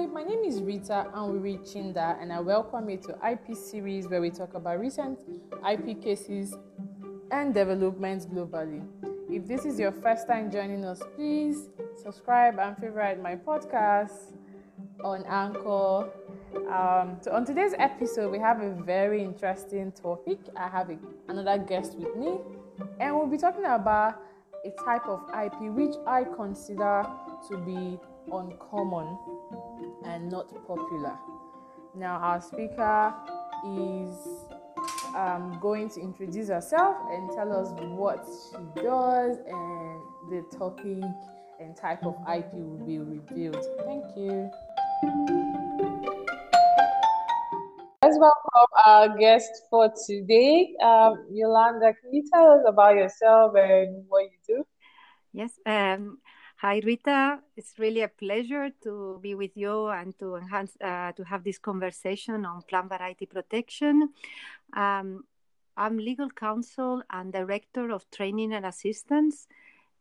Hi, my name is Rita Anwiri Chindah, and I welcome you to IP series where we talk about recent IP cases and developments globally. If this is your first time joining us, please subscribe and favorite my podcast on Anchor. Um, so on today's episode, we have a very interesting topic. I have a, another guest with me, and we'll be talking about a type of IP which I consider to be uncommon and not popular. Now, our speaker is um, going to introduce herself and tell us what she does, and the topic and type of IP will be revealed. Thank you. Let's welcome our guest for today, um, Yolanda. Can you tell us about yourself and what you do? Yes. Um, hi, Rita. It's really a pleasure to be with you and to enhance uh, to have this conversation on plant variety protection. Um, I'm legal counsel and director of training and assistance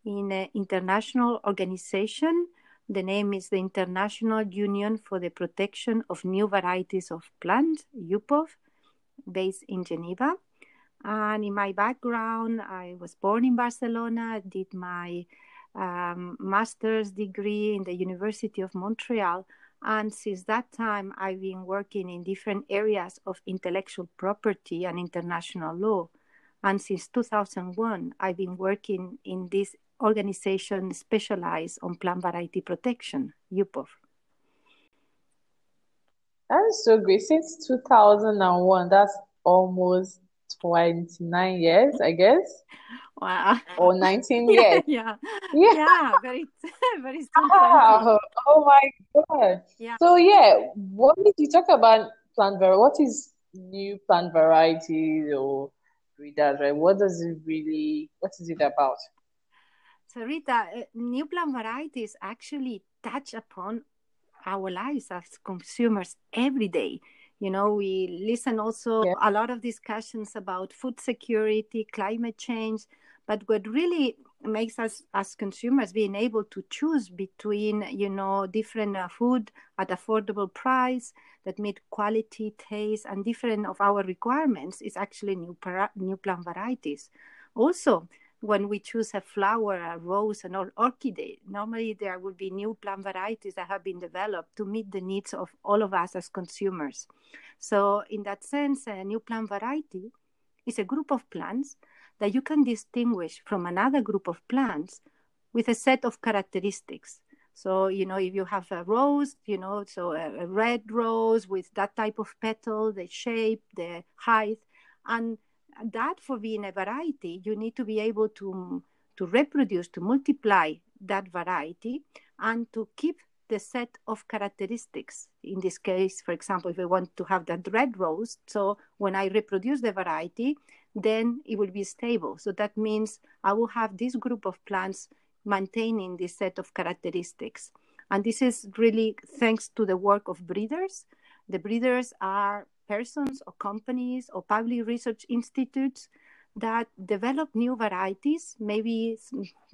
in an international organization the name is the International Union for the Protection of New Varieties of Plants, UPOV, based in Geneva. And in my background, I was born in Barcelona, did my um, master's degree in the University of Montreal. And since that time, I've been working in different areas of intellectual property and international law. And since 2001, I've been working in this organization specialized on plant variety protection, UPOV. That is so great. Since 2001, that's almost 29 years, I guess. Wow. Or 19 years. yeah. Yeah. Yeah. Very, very wow. Oh my God. Yeah. So, yeah, what did you talk about plant variety? What is new plant varieties or breeders, right? What does it really, what is it about? So, Rita, uh, new plant varieties actually touch upon our lives as consumers every day. You know, we listen also yeah. a lot of discussions about food security, climate change, but what really makes us as consumers being able to choose between you know different uh, food at affordable price that meet quality taste and different of our requirements is actually new para- new plant varieties also when we choose a flower, a rose, an orchid, normally there will be new plant varieties that have been developed to meet the needs of all of us as consumers. So, in that sense, a new plant variety is a group of plants that you can distinguish from another group of plants with a set of characteristics. So, you know, if you have a rose, you know, so a, a red rose with that type of petal, the shape, the height, and that for being a variety, you need to be able to, to reproduce, to multiply that variety, and to keep the set of characteristics. In this case, for example, if I want to have that red rose, so when I reproduce the variety, then it will be stable. So that means I will have this group of plants maintaining this set of characteristics. And this is really thanks to the work of breeders. The breeders are persons or companies or public research institutes that develop new varieties. Maybe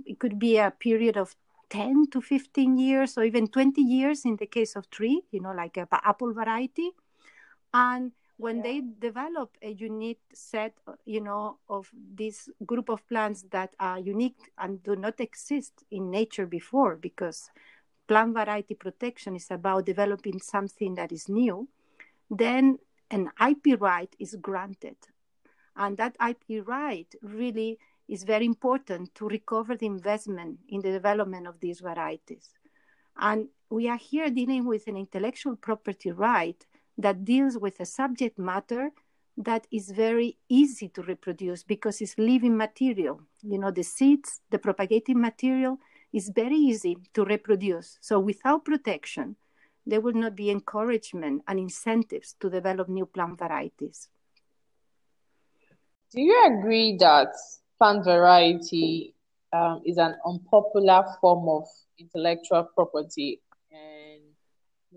it could be a period of 10 to 15 years or even 20 years in the case of tree, you know, like a apple variety. And when yeah. they develop a unique set, you know, of this group of plants that are unique and do not exist in nature before, because plant variety protection is about developing something that is new, then an IP right is granted. And that IP right really is very important to recover the investment in the development of these varieties. And we are here dealing with an intellectual property right that deals with a subject matter that is very easy to reproduce because it's living material. You know, the seeds, the propagating material is very easy to reproduce. So without protection, there will not be encouragement and incentives to develop new plant varieties. Do you agree that plant variety um, is an unpopular form of intellectual property?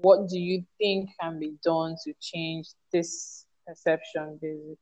What do you think can be done to change this perception, basically?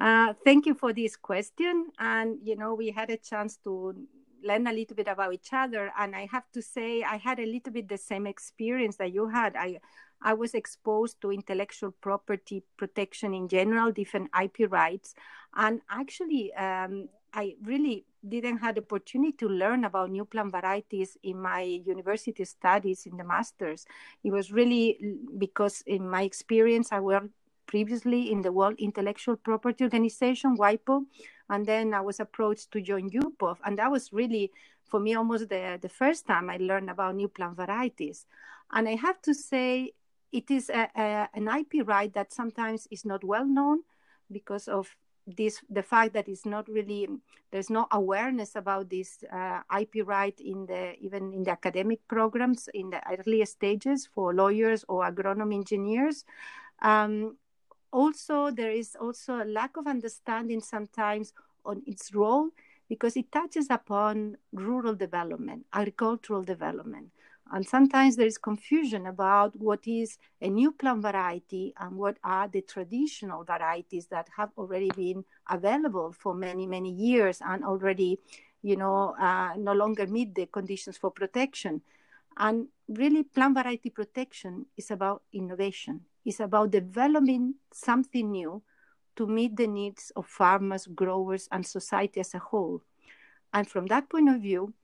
Uh, thank you for this question. And, you know, we had a chance to learn a little bit about each other. And I have to say, I had a little bit the same experience that you had. I I was exposed to intellectual property protection in general, different IP rights, and actually, um, I really didn't have the opportunity to learn about new plant varieties in my university studies in the masters. It was really because, in my experience, I worked previously in the World Intellectual Property Organization, WIPO, and then I was approached to join UPOV, and that was really for me almost the, the first time I learned about new plant varieties. And I have to say, it is a, a, an IP right that sometimes is not well known because of this the fact that it's not really there's no awareness about this uh, IP right in the even in the academic programs in the earlier stages for lawyers or agronomy engineers. Um, also, there is also a lack of understanding sometimes on its role because it touches upon rural development, agricultural development. And sometimes there is confusion about what is a new plant variety and what are the traditional varieties that have already been available for many, many years and already, you know, uh, no longer meet the conditions for protection. And really, plant variety protection is about innovation, it's about developing something new to meet the needs of farmers, growers, and society as a whole. And from that point of view,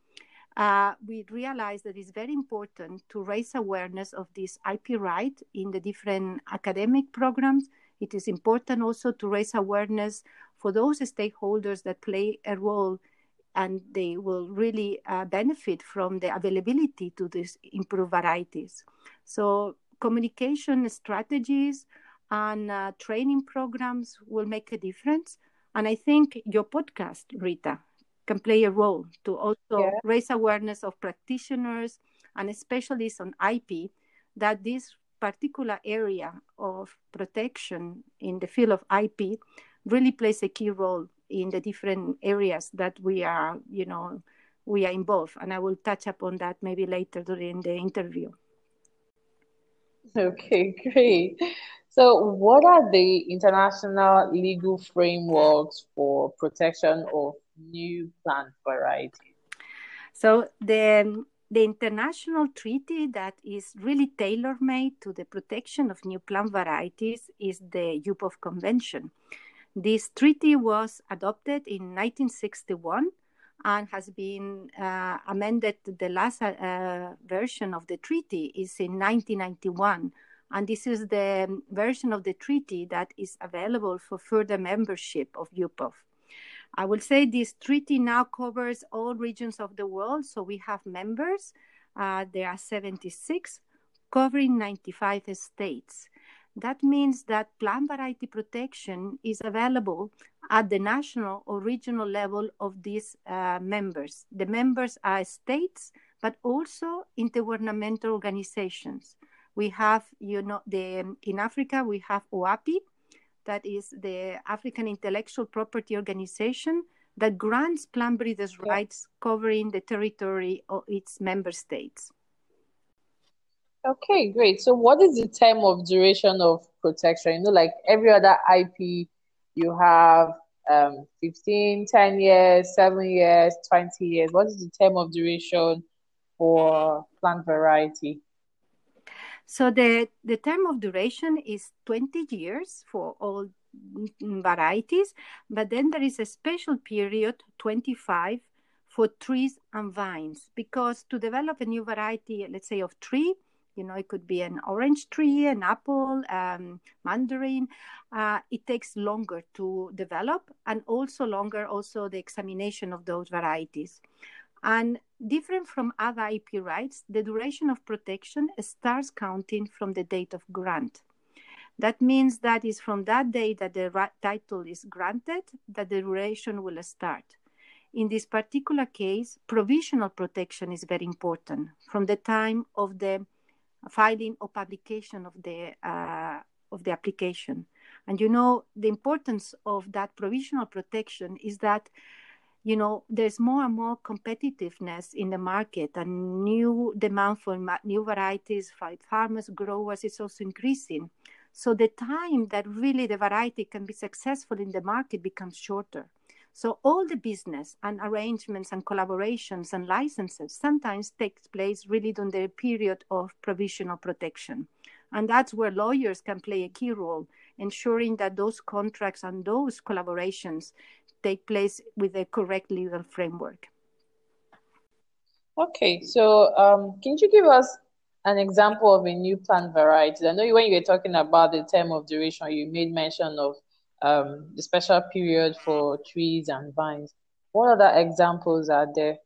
uh, we realized that it's very important to raise awareness of this IP right in the different academic programs. It is important also to raise awareness for those stakeholders that play a role and they will really uh, benefit from the availability to these improved varieties. So, communication strategies and uh, training programs will make a difference. And I think your podcast, Rita, can play a role to also yeah. raise awareness of practitioners and specialists on IP that this particular area of protection in the field of IP really plays a key role in the different areas that we are, you know, we are involved. And I will touch upon that maybe later during the interview. Okay, great. So, what are the international legal frameworks for protection of new plant varieties? So the the international treaty that is really tailor made to the protection of new plant varieties is the UPOV Convention. This treaty was adopted in 1961 and has been uh, amended. The last uh, version of the treaty is in 1991. And this is the version of the treaty that is available for further membership of UPOV. I will say this treaty now covers all regions of the world. So we have members, uh, there are 76, covering 95 states. That means that plant variety protection is available at the national or regional level of these uh, members. The members are states, but also intergovernmental organizations. We have, you know, the in Africa we have OAPI, that is the African Intellectual Property Organization that grants plant breeders' rights covering the territory of its member states. Okay, great. So, what is the time of duration of protection? You know, like every other IP, you have um, 15, 10 years, 7 years, 20 years. What is the term of duration for plant variety? So the, the term of duration is 20 years for all varieties, but then there is a special period, 25, for trees and vines, because to develop a new variety, let's say of tree, you know, it could be an orange tree, an apple, um, mandarin. Uh, it takes longer to develop, and also longer also the examination of those varieties. And different from other IP rights, the duration of protection starts counting from the date of grant. That means that is from that day that the title is granted that the duration will start. In this particular case, provisional protection is very important from the time of the filing or publication of the uh, of the application. And you know the importance of that provisional protection is that you know there's more and more competitiveness in the market and new demand for new varieties farmers growers is also increasing so the time that really the variety can be successful in the market becomes shorter So all the business and arrangements and collaborations and licenses sometimes takes place really during the period of provisional protection. And that's where lawyers can play a key role, ensuring that those contracts and those collaborations take place with the correct legal framework. Okay, so um, can you give us an example of a new plant variety? I know when you were talking about the term of duration, you made mention of um, the special period for trees and vines. What other examples are there?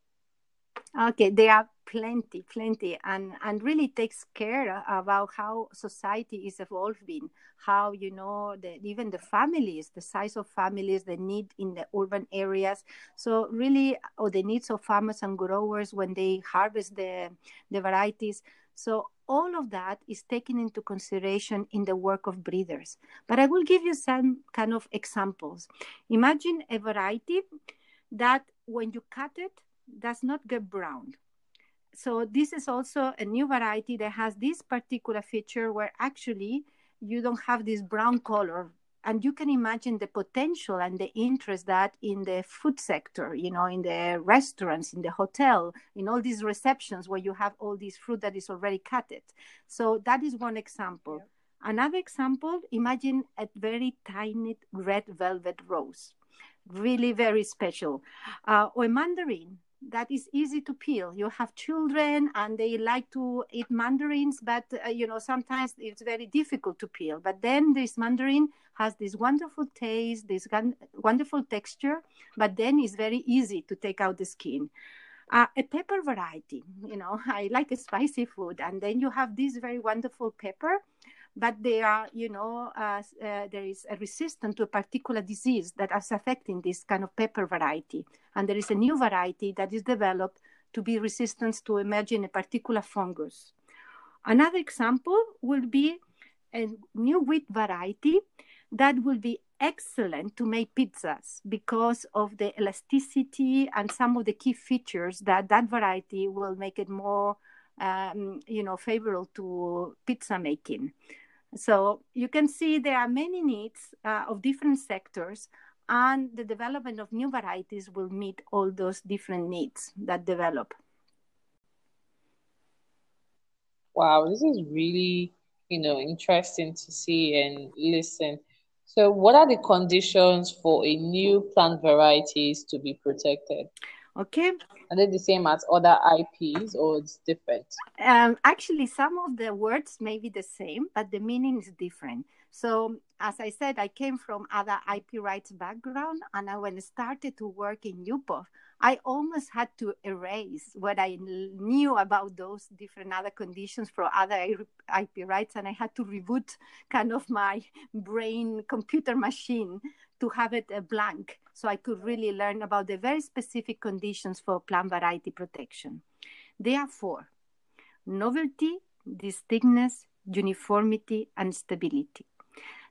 Okay, there are plenty, plenty, and and really takes care about how society is evolving, how you know the, even the families, the size of families, the need in the urban areas. So really, or the needs of farmers and growers when they harvest the the varieties. So all of that is taken into consideration in the work of breeders. But I will give you some kind of examples. Imagine a variety that when you cut it does not get brown. So this is also a new variety that has this particular feature where actually you don't have this brown color. And you can imagine the potential and the interest that in the food sector you know in the restaurants in the hotel in all these receptions where you have all this fruit that is already cut it. So that is one example. Yeah. another example imagine a very tiny red velvet rose. Really very special. Uh, or mandarin that is easy to peel. You have children and they like to eat mandarins, but uh, you know sometimes it's very difficult to peel. But then this mandarin has this wonderful taste, this wonderful texture, but then it's very easy to take out the skin. Uh, a pepper variety, you know, I like a spicy food, and then you have this very wonderful pepper but they are, you know, uh, uh, there is a resistance to a particular disease that is affecting this kind of pepper variety. And there is a new variety that is developed to be resistant to emerging a particular fungus. Another example will be a new wheat variety that will be excellent to make pizzas because of the elasticity and some of the key features that that variety will make it more um, you know favorable to pizza making so you can see there are many needs uh, of different sectors, and the development of new varieties will meet all those different needs that develop. Wow, this is really, you know, interesting to see and listen. So, what are the conditions for a new plant varieties to be protected? Okay. Are they the same as other IPs or it's different? Um, actually, some of the words may be the same, but the meaning is different. So, as I said, I came from other IP rights background, and I, when I started to work in UPOV, I almost had to erase what I knew about those different other conditions for other IP rights, and I had to reboot kind of my brain computer machine to have it a blank so I could really learn about the very specific conditions for plant variety protection. Therefore, novelty, distinctness, uniformity, and stability.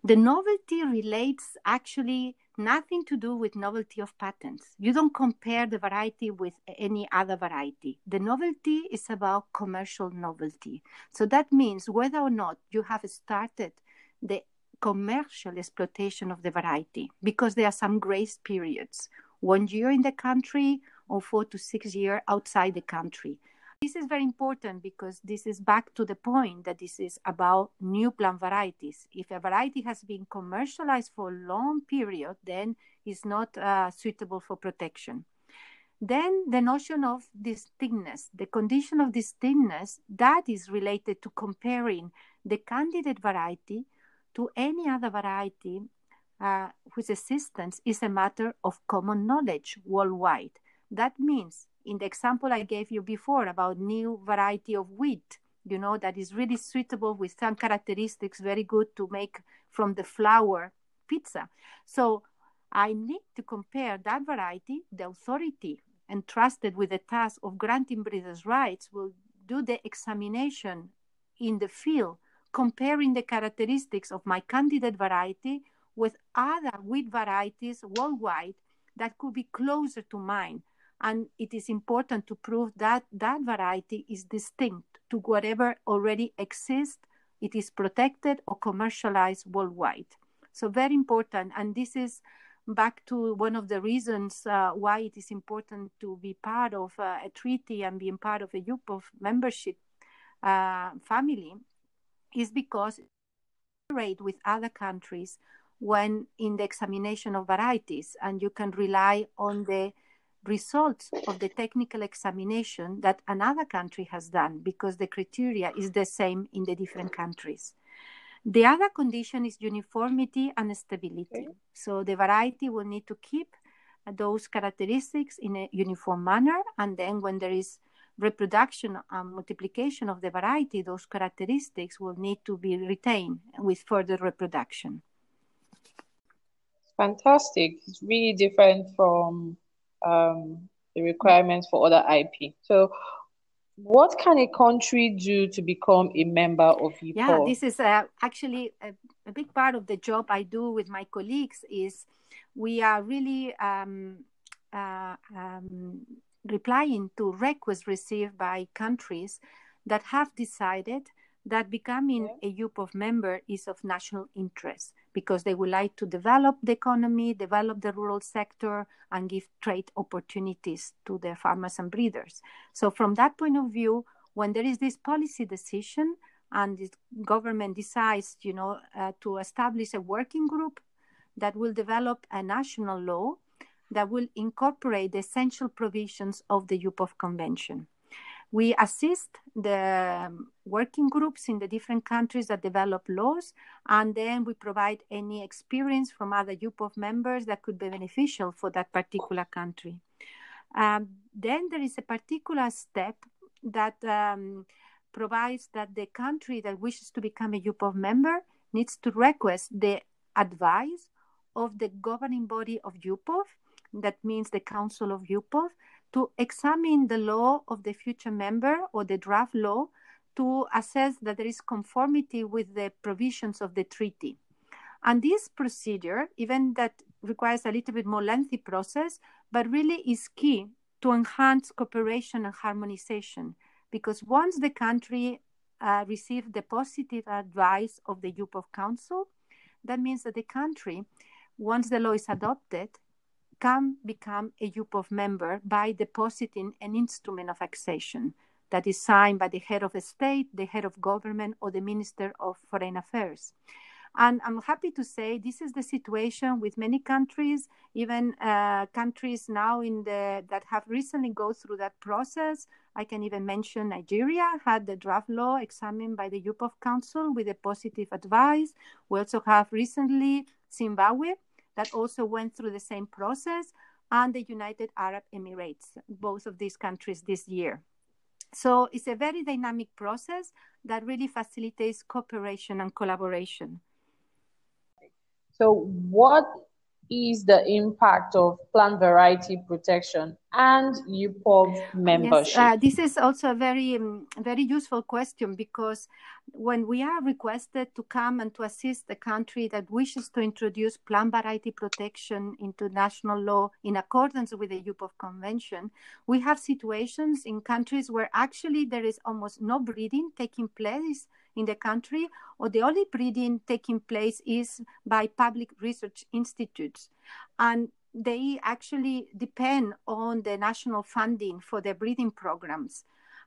The novelty relates actually nothing to do with novelty of patents. You don't compare the variety with any other variety. The novelty is about commercial novelty. So that means whether or not you have started the commercial exploitation of the variety because there are some grace periods one year in the country or four to six years outside the country. This is very important because this is back to the point that this is about new plant varieties. If a variety has been commercialized for a long period then it's not uh, suitable for protection. Then the notion of distinctness the condition of distinctness that is related to comparing the candidate variety to any other variety uh, whose existence is a matter of common knowledge worldwide. That means, in the example I gave you before about new variety of wheat, you know, that is really suitable with some characteristics very good to make from the flour pizza. So I need to compare that variety, the authority entrusted with the task of granting breeders' rights will do the examination in the field comparing the characteristics of my candidate variety with other wheat varieties worldwide that could be closer to mine. And it is important to prove that that variety is distinct to whatever already exists, it is protected or commercialized worldwide. So, very important. And this is back to one of the reasons uh, why it is important to be part of uh, a treaty and being part of a UPOV membership uh, family is because rate with other countries when in the examination of varieties and you can rely on the results of the technical examination that another country has done because the criteria is the same in the different countries the other condition is uniformity and stability. So the variety will need to keep those characteristics in a uniform manner. And then when there is reproduction and multiplication of the variety, those characteristics will need to be retained with further reproduction. Fantastic. It's really different from um, the requirements for other IP. So what can a country do to become a member of UPOV? Yeah, this is uh, actually a, a, big part of the job I do with my colleagues. Is we are really um, uh, um, replying to requests received by countries that have decided that becoming a UPOV member is of national interest because they would like to develop the economy, develop the rural sector, and give trade opportunities to their farmers and breeders. So, from that point of view, when there is this policy decision and the government decides, you know, uh, to establish a working group that will develop a national law that will incorporate the essential provisions of the UPOV Convention. We assist the working groups in the different countries that develop laws, and then we provide any experience from other UPOV members that could be beneficial for that particular country. Um, then there is a particular step that um, provides that the country that wishes to become a UPOV member needs to request the advice of the governing body of UPOV, that means the Council of UPOV, to examine the law of the future member or the draft law to assess that there is conformity with the provisions of the treaty. And this procedure, even that requires a little bit more lengthy process, but really is key to enhance cooperation and harmonization. Because once the country uh, receives the positive advice of the UPOV Council, that means that the country, once the law is adopted, can become a UPOV member by depositing an instrument of accession that is signed by the head of state, the head of government, or the minister of foreign affairs. And I'm happy to say this is the situation with many countries, even uh, countries now in the that have recently go through that process. I can even mention Nigeria had the draft law examined by the UPOV Council with a positive advice. We also have recently Zimbabwe that also went through the same process, and the United Arab Emirates, both of these countries this year. So it's a very dynamic process that really facilitates cooperation and collaboration. So, what is the impact of plant variety protection and UPOV membership? Yes, uh, this is also a very, um, very useful question because when we are requested to come and to assist a country that wishes to introduce plant variety protection into national law in accordance with the UPOV Convention, we have situations in countries where actually there is almost no breeding taking place in the country, or the only breeding taking place is by public research institutes. And they actually depend on the national funding for their breeding programs.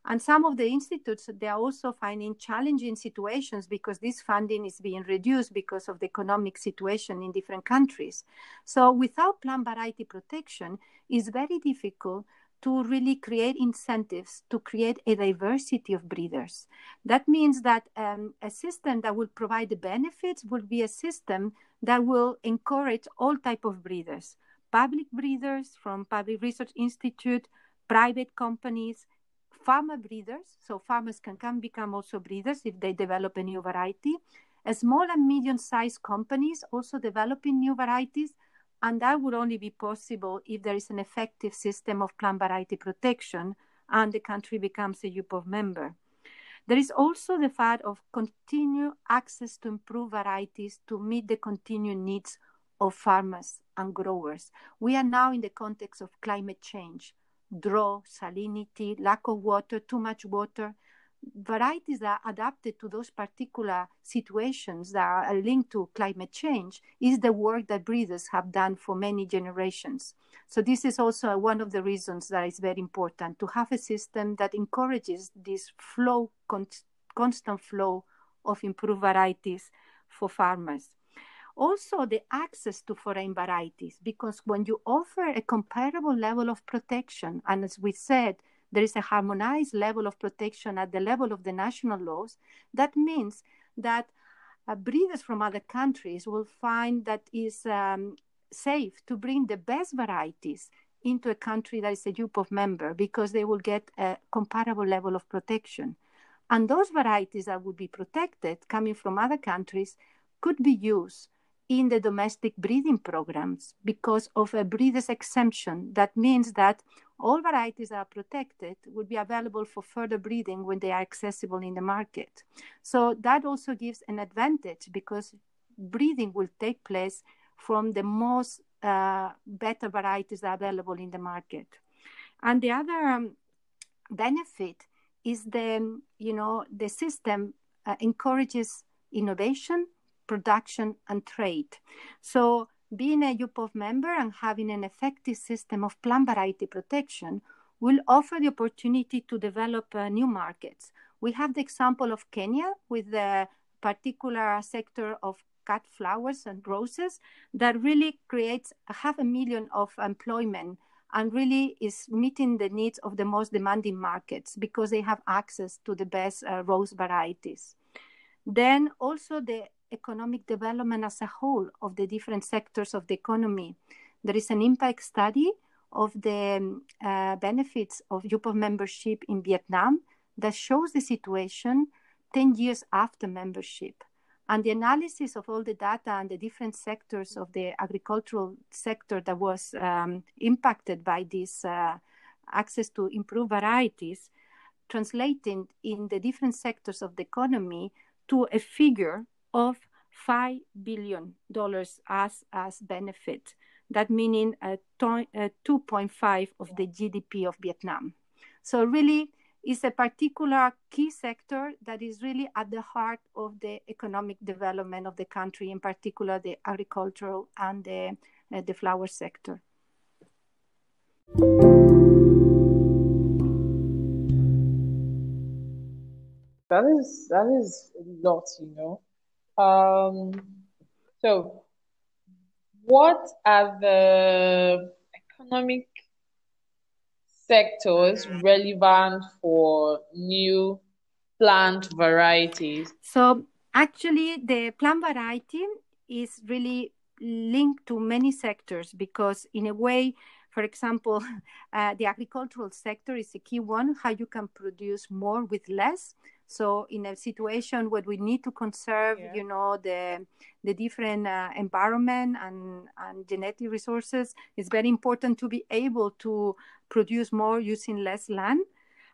And some of the institutes, they are also finding challenging situations because this funding is being reduced because of the economic situation in different countries. So without plant variety protection, it's very difficult to really create incentives to create a diversity of breeders. That means that um, a system that will provide the benefits will be a system that will encourage all type of breeders, public breeders from Public Research Institute, private companies, farmer breeders. So farmers can, can become also breeders if they develop a new variety. A small and medium-sized companies also developing new varieties and that would only be possible if there is an effective system of plant variety protection and the country becomes a UPOV member. There is also the fact of continued access to improved varieties to meet the continued needs of farmers and growers. We are now in the context of climate change, drought, salinity, lack of water, too much water. Varieties that are adapted to those particular situations that are linked to climate change is the work that breeders have done for many generations. So this is also one of the reasons that it's very important to have a system that encourages this flow, con- constant flow of improved varieties for farmers. Also, the access to foreign varieties, because when you offer a comparable level of protection, and as we said, there is a harmonized level of protection at the level of the national laws, that means that uh, breeders from other countries will find that is um, safe to bring the best varieties into a country that is a UPOV member because they will get a comparable level of protection. And those varieties that would be protected coming from other countries could be used in the domestic breeding programs because of a breeder's exemption. That means that all varieties that are protected will be available for further breeding when they are accessible in the market. So that also gives an advantage because breeding will take place from the most uh, better varieties that are available in the market. And the other um, benefit is the you know the system uh, encourages innovation production, and trade. So, being a UPOV member and having an effective system of plant variety protection will offer the opportunity to develop uh, new markets. We have the example of Kenya with the particular sector of cut flowers and roses that really creates half a million of employment and really is meeting the needs of the most demanding markets because they have access to the best uh, rose varieties. Then also the economic development as a whole of the different sectors of the economy. There is an impact study of the uh, benefits of UPOV membership in Vietnam that shows the situation 10 years after membership. And the analysis of all the data and the different sectors of the agricultural sector that was um, impacted by this uh, access to improved varieties, translating in the different sectors of the economy to a figure of $5 billion as, as benefit. That meaning a, to, a 2.5 of the GDP of Vietnam. So really, it's a particular key sector that is really at the heart of the economic development of the country, in particular the agricultural and the, uh, the flower sector. That is that is a lot, you know. Um, so, what are the economic sectors relevant for new plant varieties? So, actually, the plant variety is really linked to many sectors because, in a way, for example, uh, the agricultural sector is a key one, how you can produce more with less. So in a situation where we need to conserve, yeah. you know, the the different uh, environment and, and genetic resources, it's very important to be able to produce more using less land.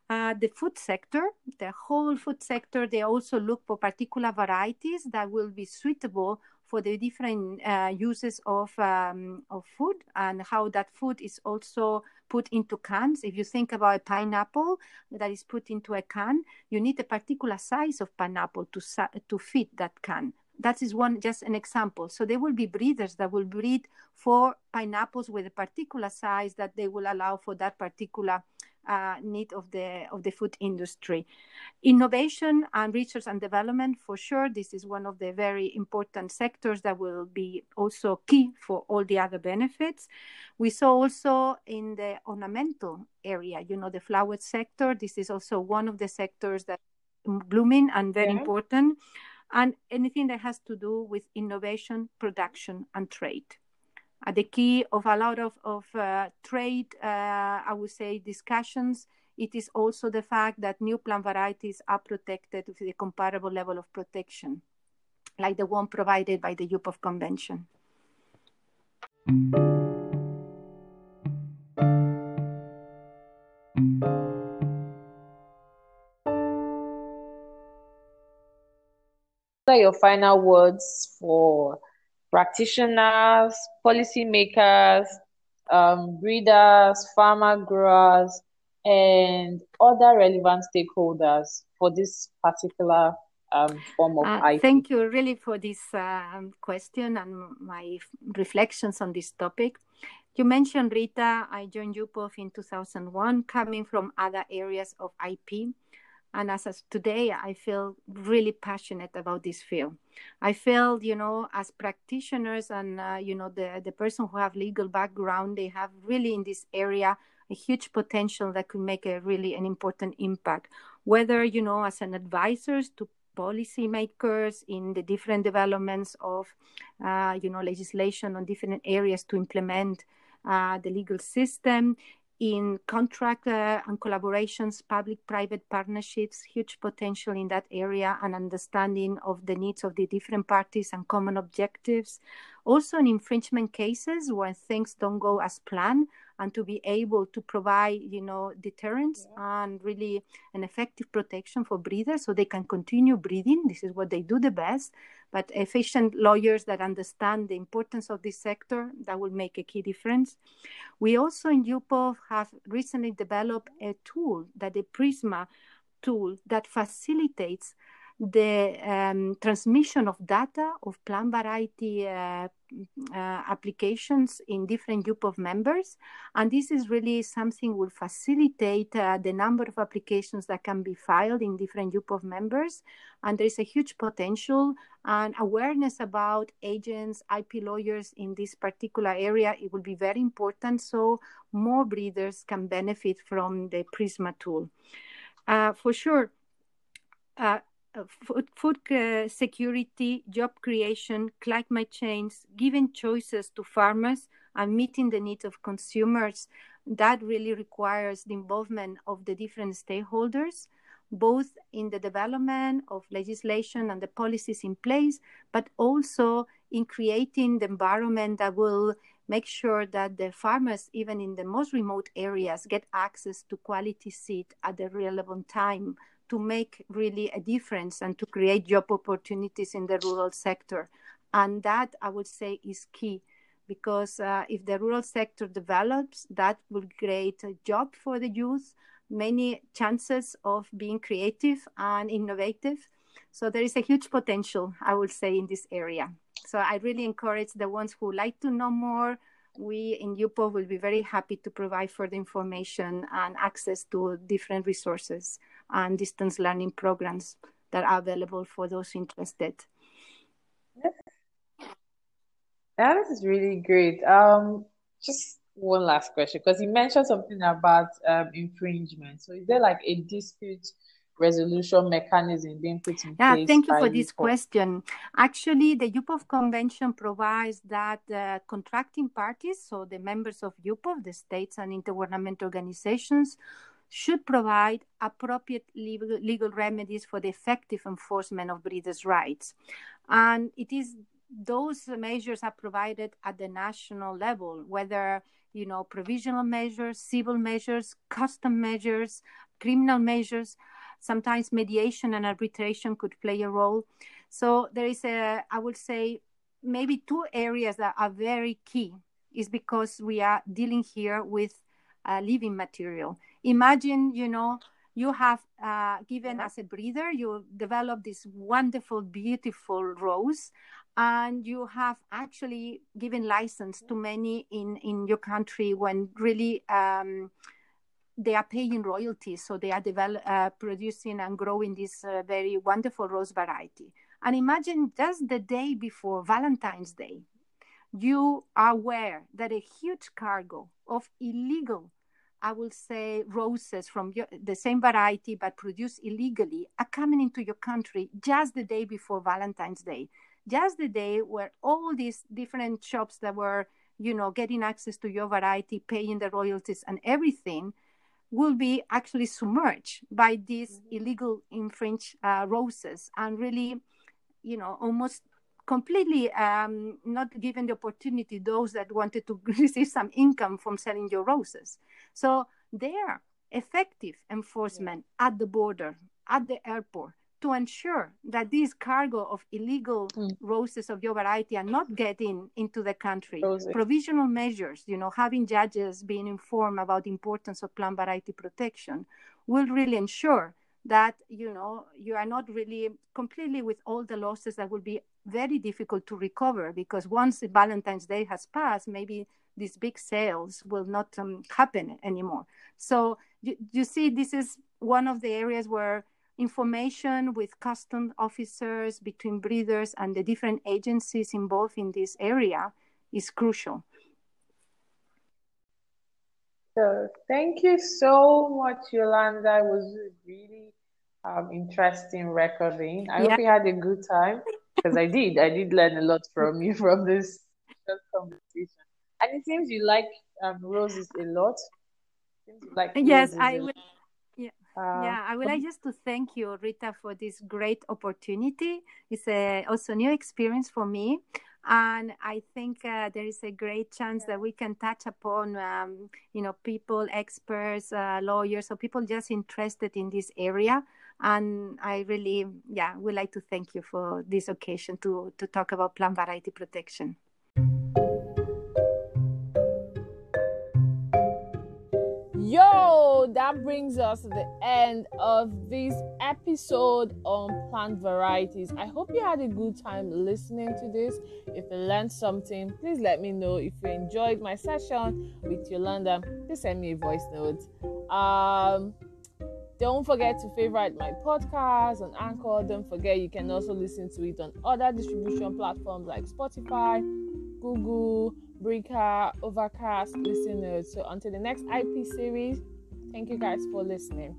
Uh, the food sector, the whole food sector, they also look for particular varieties that will be suitable for the different uh, uses of um, of food and how that food is also put into cans. If you think about a pineapple that is put into a can, you need a particular size of pineapple to to fit that can. That is one just an example. So there will be breeders that will breed for pineapples with a particular size that they will allow for that particular uh, need of the of the food industry. Innovation and research and development, for sure, this is one of the very important sectors that will be also key for all the other benefits. We saw also in the ornamental area, you know, the flower sector. This is also one of the sectors that blooming and very yeah. important. And anything that has to do with innovation, production, and trade uh, the key of a lot of, of uh, trade, uh, I would say, discussions. It is also the fact that new plant varieties are protected with a comparable level of protection, like the one provided by the UPOV Convention. What are your final words for practitioners, policymakers, um, breeders, farmer growers, and other relevant stakeholders for this particular um, form of uh, IP? Thank you really for this um, question and my reflections on this topic. You mentioned Rita. I joined UPOV in 2001, coming from other areas of IP. And as of today, I feel really passionate about this field. I feel, you know, as practitioners and, uh, you know, the, the person who have legal background, they have really in this area a huge potential that could make a really an important impact. Whether, you know, as an advisors to policymakers in the different developments of, uh, you know, legislation on different areas to implement uh, the legal system, in contract uh, and collaborations, public-private partnerships, huge potential in that area and understanding of the needs of the different parties and common objectives. Also in infringement cases when things don't go as planned, and to be able to provide you know deterrence yeah. and really an effective protection for breeders so they can continue breeding this is what they do the best. But efficient lawyers that understand the importance of this sector that will make a key difference. We also in UPOV have recently developed a tool that the prisma tool that facilitates the um, transmission of data of plant variety uh, uh, applications in different group of members. And this is really something will facilitate uh, the number of applications that can be filed in different group of members. And there is a huge potential and awareness about agents ip lawyers in this particular area. It will be very important so more breeders can benefit from the prisma tool. Uh, for sure uh, food, food uh, security, job creation, climate change, giving choices to farmers and meeting the needs of consumers, that really requires the involvement of the different stakeholders, both in the development of legislation and the policies in place, but also in creating the environment that will make sure that the farmers, even in the most remote areas, get access to quality seed at the relevant time to make really a difference and to create job opportunities in the rural sector. And that I would say is key because uh, if the rural sector develops, that will create a job for the youth, many chances of being creative and innovative. So there is a huge potential, I would say, in this area. So I really encourage the ones who like to know more. We in UPOV will be very happy to provide further information and access to different resources and distance learning programs that are available for those interested. Yeah, this is really great. Um, just one last question because you mentioned something about um, infringement. So, is there like a dispute resolution mechanism being put in yeah, place? Yeah, thank you for this question. Actually, the UPOV Convention provides that uh, contracting parties, so the members of UPOV, the states and intergovernmental organizations, should provide appropriate legal, remedies for the effective enforcement of breeders' rights. And it is those measures are provided at the national level, whether you know provisional measures, civil measures, custom measures, criminal measures. Sometimes mediation and arbitration could play a role. So there is a, I would say, maybe two areas that are very key. Is because we are dealing here with uh, living material. Imagine you know you have uh, given as a breeder you develop this wonderful beautiful rose and you have actually given license to many in in your country when really um, they are paying royalties. So they are develop, uh, producing and growing this uh, very wonderful rose variety. And imagine just the day before valentine's day you are aware that a huge cargo of illegal I will say roses from your, the same variety but produced illegally are coming into your country just the day before Valentine's Day, just the day where all these different shops that were, you know, getting access to your variety, paying the royalties and everything will be actually submerged by these mm-hmm. illegal infringed uh, roses and really, you know, almost completely um, not given the opportunity those that wanted to receive some income from selling your roses. So there, effective enforcement at the border, at the airport, to ensure that this cargo of illegal mm. roses of your variety are not getting into the country. Roses. Provisional measures, you know, having judges being informed about the importance of plant variety protection will really ensure that you know you are not really completely with all the losses that will be very difficult to recover because once valentine's day has passed maybe these big sales will not um, happen anymore so you, you see this is one of the areas where information with custom officers between breeders and the different agencies involved in this area is crucial so thank you so much, Yolanda. It was really um, interesting recording. I yeah. hope you had a good time because I did. I did learn a lot from you from this conversation. And it seems you like um, roses a lot. like yes, I will. Yeah. Uh, yeah, I would like just to thank you, Rita, for this great opportunity. It's a also new experience for me, and i think uh, there is a great chance that we can touch upon um, you know people experts uh, lawyers or people just interested in this area and i really yeah would like to thank you for this occasion to to talk about plant variety protection Yo, that brings us to the end of this episode on plant varieties. I hope you had a good time listening to this. If you learned something, please let me know. If you enjoyed my session with Yolanda, please send me a voice note. Um, don't forget to favorite my podcast on Anchor. Don't forget you can also listen to it on other distribution platforms like Spotify, Google, Breaker, Overcast, listeners. So until the next IP series, thank you guys for listening.